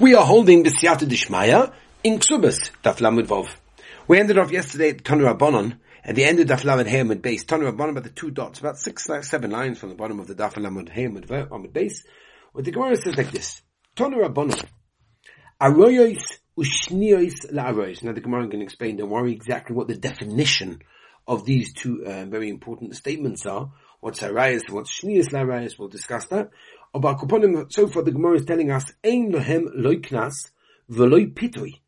We are holding the Siyata Dishmaya in Ksubas, Daf Lamed Vov. We ended off yesterday at Tanu Rabbanon, at the end of Daf Lamed Hayamid base. Tanu Rabbanon about the two dots, about six, seven lines from the bottom of the Daf Lamed Hayamid base. What the Gemara says like this. Tanu Rabbanon. Aroyos ushnios la'aroyos. Now the Gemara can explain, don't worry exactly what the definition of these two uh, very important statements are. What's arayos what's shnios la'arayos, we'll discuss that. About Kuponim, so far the Gemara is telling us, Ein lohem loy knas v'loy pitui,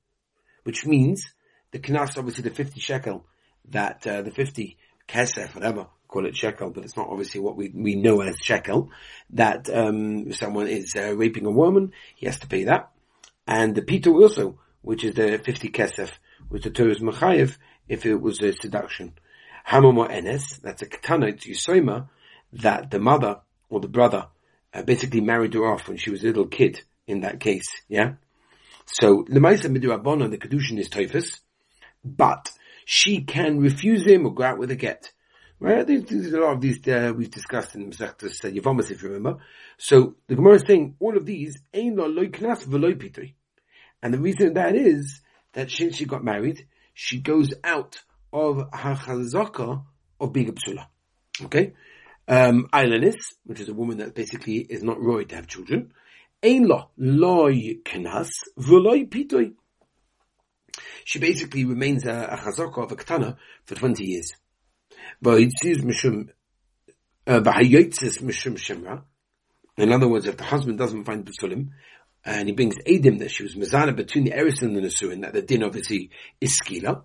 which means the knas, obviously the 50 shekel, that, uh, the 50 kesef, whatever, call it shekel, but it's not obviously what we, we know as shekel, that, um, someone is uh, raping a woman, he has to pay that. And the pitu also, which is the 50 kesef, which the Torah is mechayev, if it was a seduction. Hamamo enes, that's a katana, it's yusoma, that the mother or the brother uh, basically married her off when she was a little kid in that case, yeah? So, Lemaisa Midirabona, the Kedushin is Typhus, but she can refuse him or go out with a get. Right? There's, there's a lot of these, uh, we've discussed in Masechtas uh, Yavamas, if you remember. So, the Gemara is saying, all of these, Ein lo loy knas v'loy. And the reason that is, that since she got married, she goes out of her chazaka of being a psula. Okay? Um, Eilenis, which is a woman that basically is not roy to have children. Ein lo, loy knas, v'loy pitoy. She basically remains a, a chazaka of a katana for 20 years. Shemra. In other words, if the husband doesn't find Basulim, and he brings Adim that she was Mazana between the Eris and the Nasuin, that the din obviously is skila,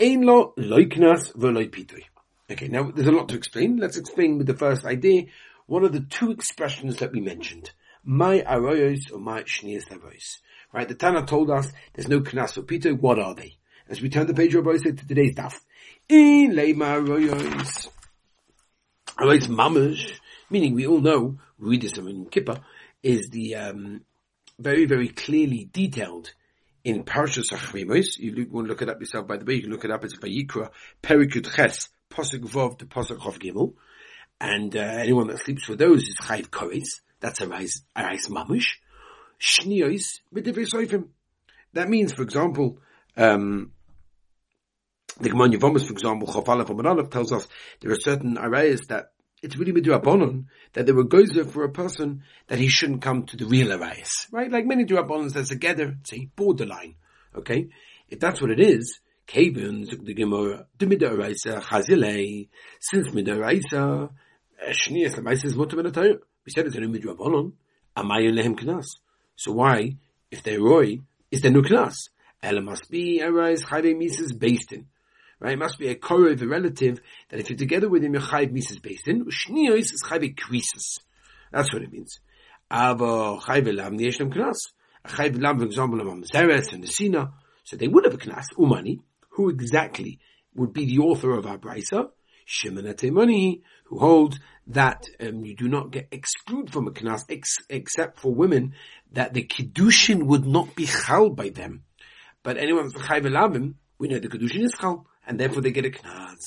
Ein lo, loy knas, v'loy pitoy. Okay, now there's a lot to explain. Let's explain with the first idea. What are the two expressions that we mentioned? My aroyos or my shnias aroyos. Right, the Tana told us there's no knas for Peter. What are they? As we turn the page of to today's daf. In leima aroyos. Aroyos mamash, meaning we all know, read this in Kippur, is the, um, very, very clearly detailed in Parashas Achrimos. You want to look it up yourself, by the way, you can look it up, it's Vayikra, Perikut Ches, Pasuk Vov to Pasuk Chav Gimel, and uh, anyone that sleeps with those is Chayv Koris. That's a rice, a rice mamush. Shniyos b'divrei That means, for example, um, the Gemara Yevamos, for example, Chafala from tells us there are certain arayas that it's really midrabanon that there were gozer for a person that he shouldn't come to the real arayas, right? Like many drabonons, there's a gather, a borderline, okay? If that's what it is, Kaven, the Gemara, the Midoraisa, Chazile, since Midoraisa, Shnias, the Maisa is Mutter We said it's a new Midrabanon, Amayon Lehem Knas. So why, if they're Roy, is there no Knas? Ella must be a rise Chayve Mises based in. Right? It must be a Korov, a relative, that if you're together with him, you're Chayv Mises based in. Shnios is Chayve Krisis. That's what it means. Ava Chayve Lam, the Yeshem Knas. A Chayve Lam, for example, Amam Zeres and the Sina. So they would have a Knas, Umani who exactly would be the author of our brisa? Shimon Atemani, who holds that um, you do not get excluded from a knas ex- except for women, that the kiddushin would not be chal by them. But anyone that's chayv we know the kiddushin is chal, and therefore they get a knas.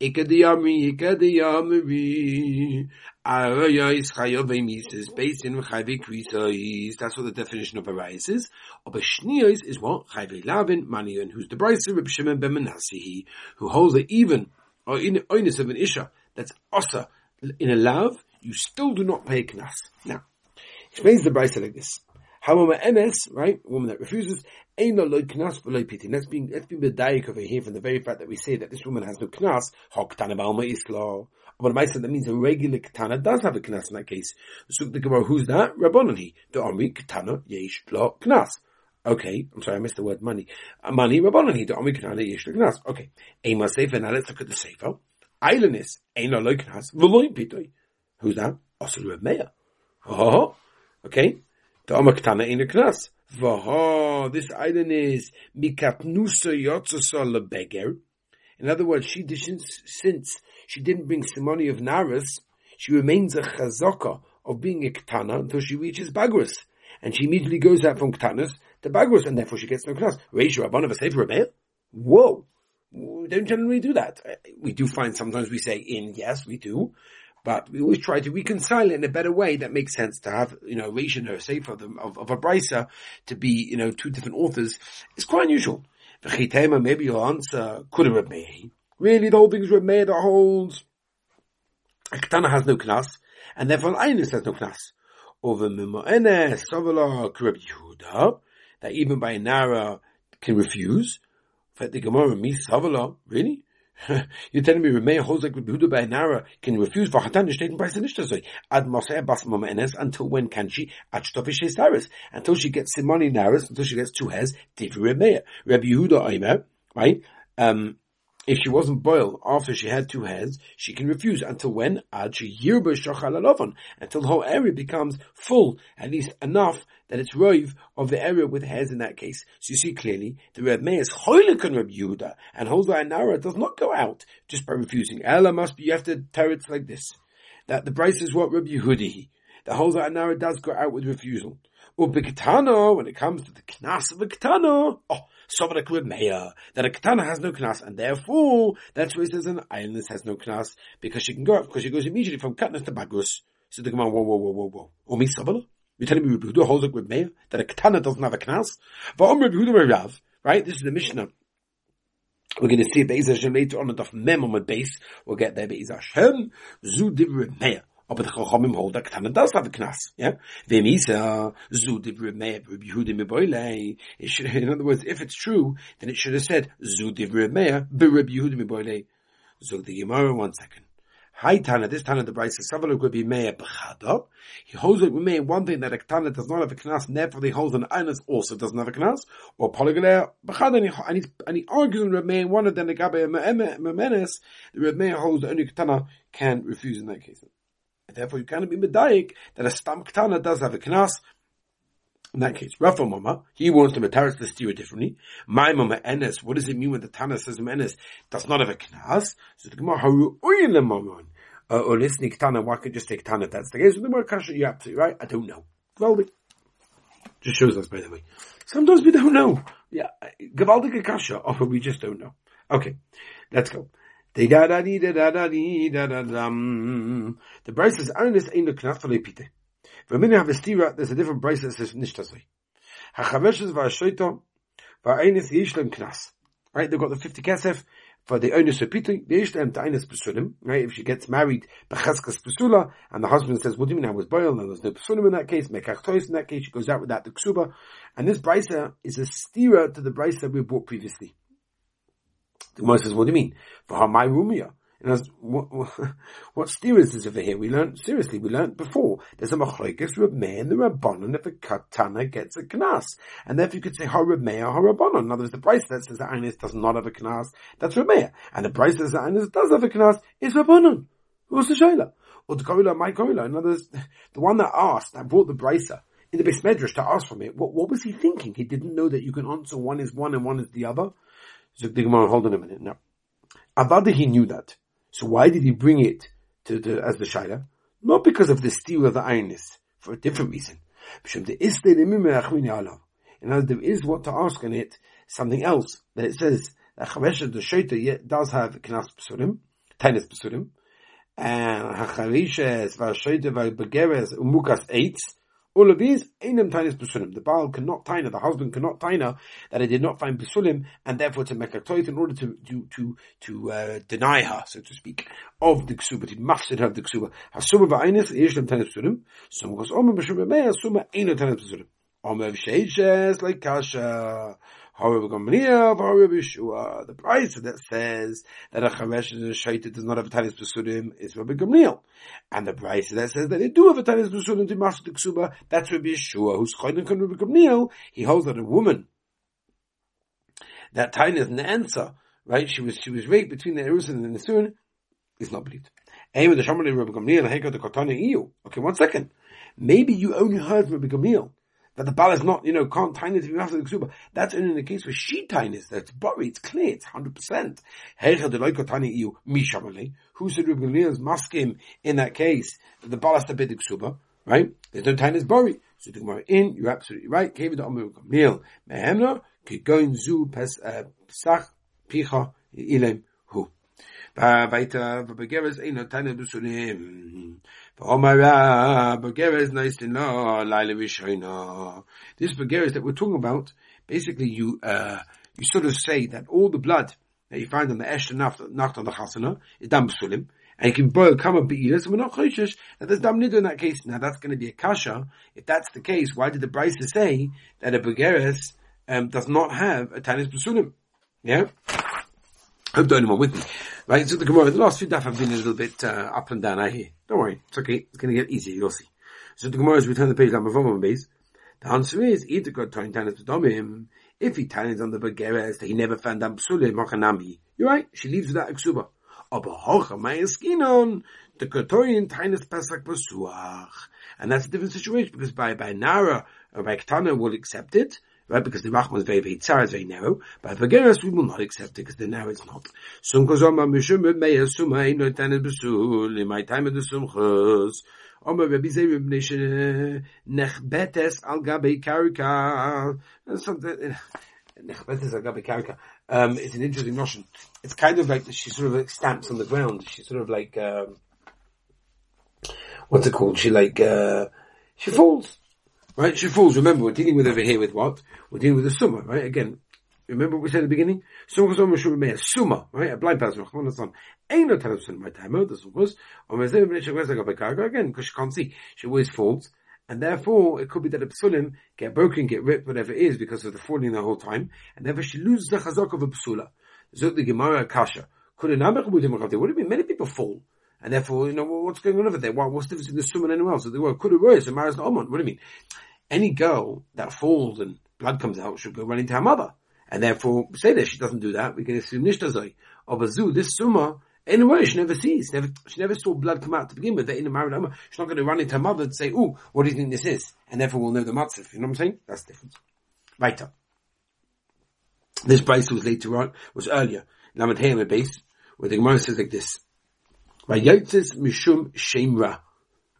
Ikadiyami, ikadiyami, arayais chayovim is based in chayve krisois. That's what the definition of arayis is. But shniyos is what? Chayve lavin, manion, who's the brisa Reb Shimon ben Menasihi, who holds that even, or in oinus of an isha, that's osa, in a lav, you still do not pay knas. Now, explains the brisa like this. However, enes, right, woman that refuses, ain't no loy knas for loy pitin. Let's be, let's be medayik over here from the very fact that we say that this woman has no knas, hok tanabalma iskla. But my that means a regular katana does have a knas in that case. So the Gemara, who's that? Rabbanani. The army katana yesh lo knas. Okay, I'm sorry, I missed the word money. Uh, money rabbanani. The army katana yesh lo knas. Okay. Ema sefer. Now let's look at the sefer. Islandness ain't no loy knas v'loy pitoy. Who's that? Reb Meir. Oh, okay. The Amakatana in the Knas. Vaha, this island is Mikatnusa Yotzasa Lebeger. In other words, she didn't, since she didn't bring Simoni of Naris, she remains a chazaka of being a Ketana until she reaches Bagras. And she immediately goes out from Ketanas to Bagras, and therefore she gets no Knas. Reish a Sefer Whoa! We don't generally do that. Uh, we do find sometimes we say in, yes, we do. But we always try to reconcile it in a better way that makes sense to have, you know, Rishon or Sefer of, of, of a Brisa to be, you know, two different authors is quite unusual. Maybe your answer could have been Really, the whole thing is Meir that holds Ketana has no knas, and therefore an Einus has no knas. Over Mimoenes, Savala, Kreb Yehuda, that even by Nara can refuse. For the Gemara, me Savala, really? You're telling me Remeir holds like Huda Nara can refuse for Hatan Preis nicht so. Ad Moshe Bas Mamenes until when can she? Ad Stofish Saris until she gets Simoni Naras until she gets two hairs. Different Remeir. Rabbi Yehuda Aimer, right? Um, if she wasn't boiled after she had two heads, she can refuse until when? Ad Until the whole area becomes full, at least enough that it's rove of the area with hairs in that case. So you see clearly, the Reb Meir is Choylik Reb Yehuda, and holds that Nara does not go out just by refusing. Ella must be, you have to it like this. That the Bryce is what Reb Yehudi. The whole Nara does go out with refusal. Ubikitano, when it comes to the knas of a kitano, oh, Sobrak with Meya, that a katana has no knas, and therefore, that's why it says an islandess has no knas, because she can go, up, because she goes immediately from katnas to bagus. So the Gemara, whoa, whoa, whoa, whoa, whoa. Omi Sabala? You're telling me Rabbi Huda holds it with Meya, that a katana doesn't have a knas? Va'om Rabbi Huda Rav, right? This is the Mishnah. We're going to see Be'ez Hashem later on the Daf Mem on the base. We'll get there Be'ez Hashem. Zu Divrei Meya. Aber the Chachamim hold that Ketana does have a knas. Yeah? V'emisa, zu er? divrei me'er b'Yehudim miboilei. In other words, if it's true, then it should have said, zu divrei me'er b'Reb Yehudim miboilei. Zog the Gemara, one second. Hi Tana, this Tana the Bryce Savaluk would be Meir Bechada. Oh? He holds it with me one thing that a Tana does not have a knas, and therefore he holds an Einas also doesn't have a knas, or Polygalea Bechada, and he, and he argues in Reb one of them, the Gabe Memenes, the Reb Meir holds the only Tana can refuse in that case. Therefore, you cannot be medayik that a stam ktana does have a knas. In that case, Rafa Mama, he wants to metaris the steer differently. My Mama Enes, what does it mean when the Tana says Enes does not have a knas? So the Gemara, haru uyin Mama. Uh, or listening Tana, why can't just take Tana? That's the case. So the more kasha, you're absolutely right. I don't know. Well, just shows us, by the way. Sometimes we don't know. Yeah, Gavaldik kasha, or we just don't know. Okay, let's go. The Bryce says, Arnis ain't a knaf. For have a stira, there's a different Bryce that says, Nishtazoi. Hachaveshes v'ashoito, v'ainis yishlem knas. Right, they've got the 50 kesef, for the owners of Pita, the Ishlem to Einis Pesulim, right? If she gets married, Becheskas Pesula, and the husband says, what do you mean I was boiled? And there's no Pesulim in that case, Mekach Tois in that case, she goes out without the Ksuba. And this Brisa is a stira to the Brisa we brought previously. The Gemara says, what do you mean? My rumia. And what, what, what steer is over here? We learned, seriously, we learned before. There's a machlekes Reb Meir and the Rabbanon if a katana gets a knas. And therefore you could say ha Meir, ha Rabbanon. In other words, the price that says that Einis does not have a knas, that's Reb Meir. And the price that says that Einis does have a knas is Rabbanon. Who's the Shaila? Or the Korila, my Korila. In other words, the one that asked, that brought the Brisa, in the Beis Medrash to ask from it, what, what was he thinking? He didn't know that you can answer one is one and one is the other. So the hold on a minute. No. Avada, he knew that. So why did he bring it to the, as the Shaila? Not because of the steel of the ironness, for a different reason. In other there is what to ask on it, something else, that it says, the Shaita does have Knas Pesurim, Tainis Pesurim, and Hacharishes, Vashaita, Vabegeres, Umukas Eitz, all of these, Einem Tainis Pesulim. The Baal cannot taina, the husband cannot taina that he did not find Pesulim, and therefore to make a toit in order to, to, to, to, uh, deny her, so to speak, of the Ksuba, to mafsid of the Ksuba. Hasuma Va'ainis, Yeshlem Tainis Pesulim. Some goes, Omer Bashum B'mei, Hasuma Einem Tainis Pesulim. Omer V'sheishes, like Kasha. However, the price that says that a chamesh and a shaita does not have a tanis besurim is Rabbi Gamliel, and the price that says that they do have a tanis besurim to the ksuba, that's Rabbi Yeshua, who's chodim kan Rabbi Gamliel. He holds that a woman that tanis and answer, right? She was she was raped between the Erusin and the Nesuin, is not believed. Aim the Shamali Rabbi Gamliel Hekot the Iyu. Okay, one second. Maybe you only heard Rabbi Gamliel that the bal is not, you know, can't tiny to be after the ksuba. That's only in the case where she tinies, that's buried, it's clear, it's 100%. Who said Rabbi Gamliel's maskim in that case, the bal has to be the ksuba, right? There's no tinies buried. So the Gemara in, you're absolutely right. Kevin Amr Gamliel, mehemna, kigoin zu pes, uh, pesach, picha, ilem. Weiter, Begeres Begeres nice no, Laila Vishoina. This Begeres that we're talking about, basically you, uh, you sort of say that all the blood that you find on the Esh Nacht on the Chasana is Dam Besulim. And you can boil kama be'ilas, and we're not choishish that there's dam in that case. Now that's going to be a kasha. If that's the case, why did the Brisa say that a begeres um, does not have a tanis besulim? Yeah? Hope anyone with me. Right, so the Gemara, the last few daf have been a little bit uh, up and down, I hear. Don't worry, it's okay, it's going to get easier, you'll see. So the Gemara, as we turn the page, number four base, the answer is, either got Toin Tanis B'domim, if he Tanis on the Begeres, that he never found Dam Psulim. You're right, she leaves without Eksuba. Aber hocha mayaskinon, the Kotorian Tanis Pesach. And that's a different situation, because by, by Nara, or by Ketana will accept it, right? Because the Rachman is very, very tzar, is very narrow. But Begeres, we will not accept it because the narrow is not. Sum kozoma mishum meya suma ino tanet besul, in my time of the sumchus. Omer Rabbi Zeir Ibn Nechbetes al gabe karika. Nechbetes al gabe karika. Um, it's an interesting notion. It's kind of like she sort of like stamps on the ground. She sort of like, um, what's it called? She like, uh, she falls. Right? She falls. Remember, we're dealing with over here with what? We're dealing with the summa, right? Again, remember what we said at the beginning? Summa summa be summa, right? A blind person, Ain't no telling in my time, oh, this was, again, because she can't see. She always falls. And therefore, it could be that a psulim get broken, get ripped, whatever it is, because of the falling the whole time, and therefore she loses the chazak of a psula. Zot the Gemara Kasha. What do you mean? Many people fall. And therefore, you know, what's going on over there? what's the difference in the sum and anyone else? So the were could worse and Maris What do you mean? Any girl that falls and blood comes out should go running to her mother. And therefore, say that she doesn't do that, we can assume nishtazoi. Of a zoo, this summa, in a way, she never sees. Never, she never saw blood come out to begin with. That in a married woman, she's not going to run into her mother and say, "Oh, what do you think this is?" And therefore, we'll know the matzah. You know what I'm saying? That's different. Weiter. This base was later on, was earlier. Lamed Hayim base, where the Gemara says like this: "Vayotzes mishum shemra."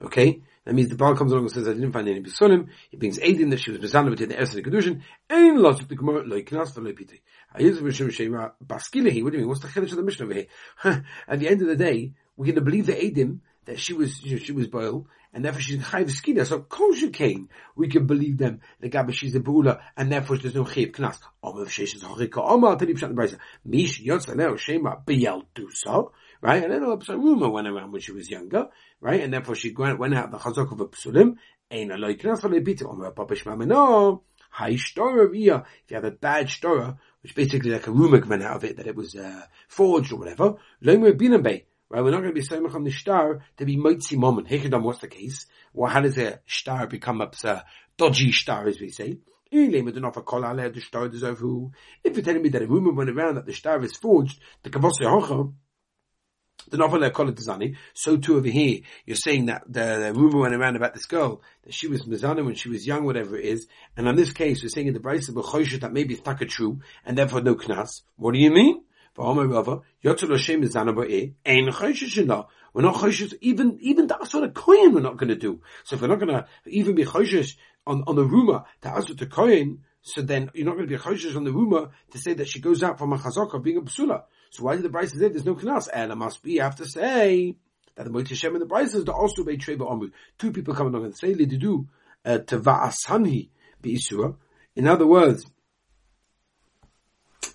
Okay, that means the Baal comes along and says, I didn't find any Besonim. He brings Aiden that she was Bezana within the the Kedushin. Ein lots of the Gemara, lo iknas v'lo ipite. Ayuz v'shim shema baskilehi. What do you mean? What's the chiddush of the Mishnah over here? At the end of the day, we're going to believe the Adim that she was, you know, she was Baal, and therefore she's Chayiv Skida. So, Kosher came, we can believe them, the Gabba she's a Bula, and therefore there's no Chayiv Knas. Omer v'sheish is Horika, Omer, Tani Pshat Nebraisa. Mish Yotzaleo Shema Biyal Dusa right? A rumor went around when she was younger, right? And therefore she went, out the chazak of a psulim, ein aloi knas aloi bita, omer papa shmamino, high stora via, if you have a bad stora, which basically like a rumor went out of it that it was, uh, forged or whatever, loimer Right, we're not going to be saying on the star to be mitzi moment. Hekadam, what's the case? Well, how does a star become a uh, dodgy star, as we say? If you're telling me that a rumor went around that the star is forged, the kavosya hocha, the novel Tazani. So too over here, you're saying that the, the, rumor went around about this girl that she was Mizana when she was young, whatever it is. And in this case, we're saying in the Bryce of that maybe it's taka true, and therefore no knas. What do you mean? For oh my brother, Yotolo Shame Mizanaboe, ain't We're not choishes, even, even that sort of coin we're not going to do. So if we're not going to even be choishes on, on the rumor to answer to coin, so then you're not going to be choishes on the rumor to say that she goes out from a chazak of being a psula. So why did the Bryce say there's no knas? And it must be, you have to say, that the Moit Hashem and the Bryce is also be Treba Omri. Two people come along and say, Lididu, uh, Tava'asanhi be Isura. In other words,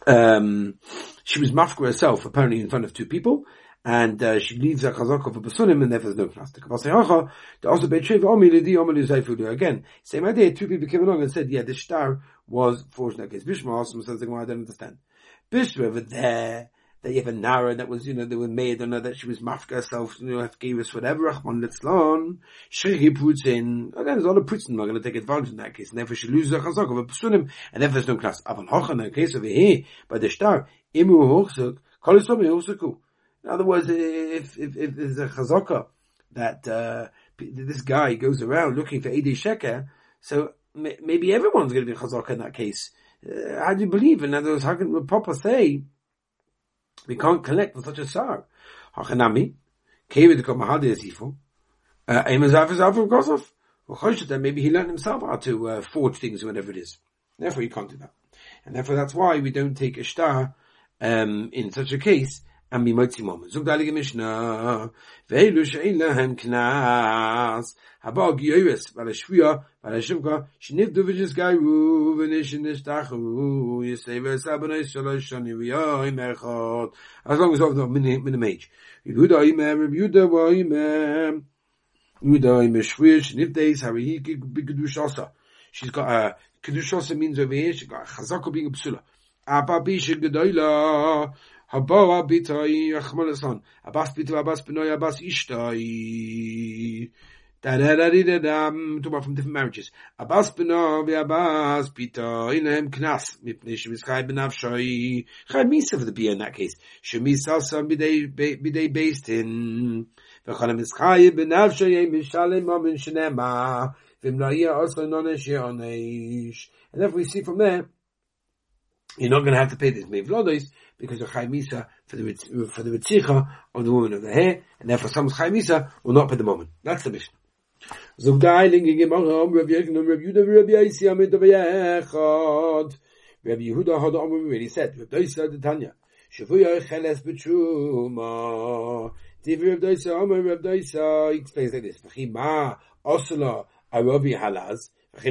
um, she was mafka herself, apparently in front of two people, and uh, she leaves a chazak of a basunim, and therefore there's no Zayfudu. Again, same idea, two people came along and said, yeah, the star was fortunate case. Bishma also says, I don't understand. Bishma over there, that you have a Nara that was, you know, they were made, or that she was mafka herself, you know, gave us whatever, Rahman Litzlan, Shehi puts in, again, there's a lot of Putin are going to take advantage in that case, and therefore she loses the chazak of a Psunim, and therefore there's no class. Aval Hochan, the case over here, by the star, Imu Hochzuk, Kolisomi Hochzuku. In other words, if, if, if there's a chazaka that, uh, this guy goes around looking for Edi Sheker, so maybe everyone's going to be chazaka in that case. Uh, how do you believe? In other words, how can Papa say we can't collect with such a sar. Hachanami, Kamahadi is evil. Amazaf is Gosov. Maybe he learned himself how to uh, forge things, whatever it is. Therefore, you can't do that. And therefore, that's why we don't take a star um, in such a case am mi moitzi. Zog dalige mishna veilu shein lahem knas, haba o gioiwes, shvia shvio, vala shivko, shnif du vijis gai wu, vene shinish tachu, yisei ves abonais shalai shoni vio im echot. As long as all the minna mage. Yehuda imem, yehuda wa imem, yehuda im shvio, shnif deis, hawa hiki bigdush osa. She's got uh, a, kidush osa means over here, got a being a psula. Apa bishin gedoyla, Haba bitai Achmalasan. Abbas bitu Abbas benoy Abbas ishtai. Da da da da da talk about from different marriages. Abbas benoy Abbas bitai lehem knas. Mipnei shemischai benavshai. Chai misa for the beer in that case. Shemisa sam bidei based in. V'chanam mischai benavshai mishalem amin shenema. V'mnaiya also nonesh yeonesh. And if we see from there, you're not going to have to pay this mevlodos because of chaymisa for the for the of the woman of the hair, and therefore someone's chaymisa will not pay the moment. That's the mission. Rav Yehuda,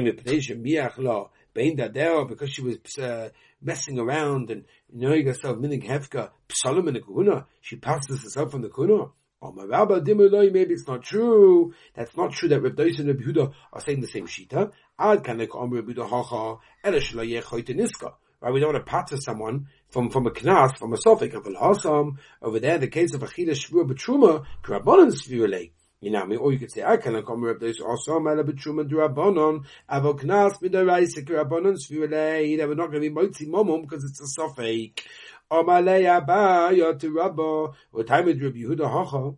Yipnei Shemiach La, Bein Dadeo, because she was uh, messing around and knowing herself minig hefka psalim in the kuna. She passes herself from the kuna. Oh maybe it's not true. That's not true that Reb Dois and Reb Yehuda are saying the same shita. Ad kanek om Reb Yehuda hacha niska. Right, we don't want to patter someone from, from a knas, from a sophic of al Over there, the case of achila shvur betruma, svirulei. You know, I mean, or you could say, I can come up this also mala betruman drabonon, avoknas midaraisa drabonon svirei, that we're not going to be motzi momum because it's a suffix. Or malay abba, yot rabbo, or time with Rabbi Yehuda hacha.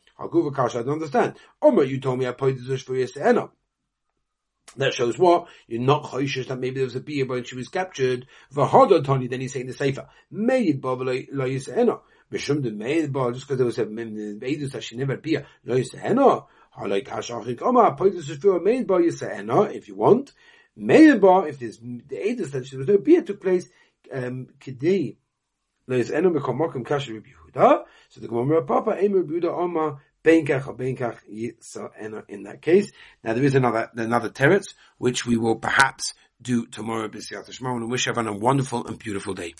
Kasha I don't understand. Omer you told me I Poides Ashpuya Yisrael. That shows what? You're not choishish that maybe there was a beer when she was captured. V'hodo Tony, then he's saying the safer. Meir Boilos Ena. Mishum the maid bar just because there was a maidus that she never. No, you say heno. Halay kashachik oma. Poitus is for a maid bar. You say heno if you want. Maid bar if there's the aidus that she was no beer took place. Um, kidei. It's eno mekomokim kasher Yehuda. So the Gemara Papa Emer Yehuda Oma. Benkach or in that case. Now there is another another teretz which we will perhaps do tomorrow. B'siyat Shema. And wish everyone a wonderful and beautiful day.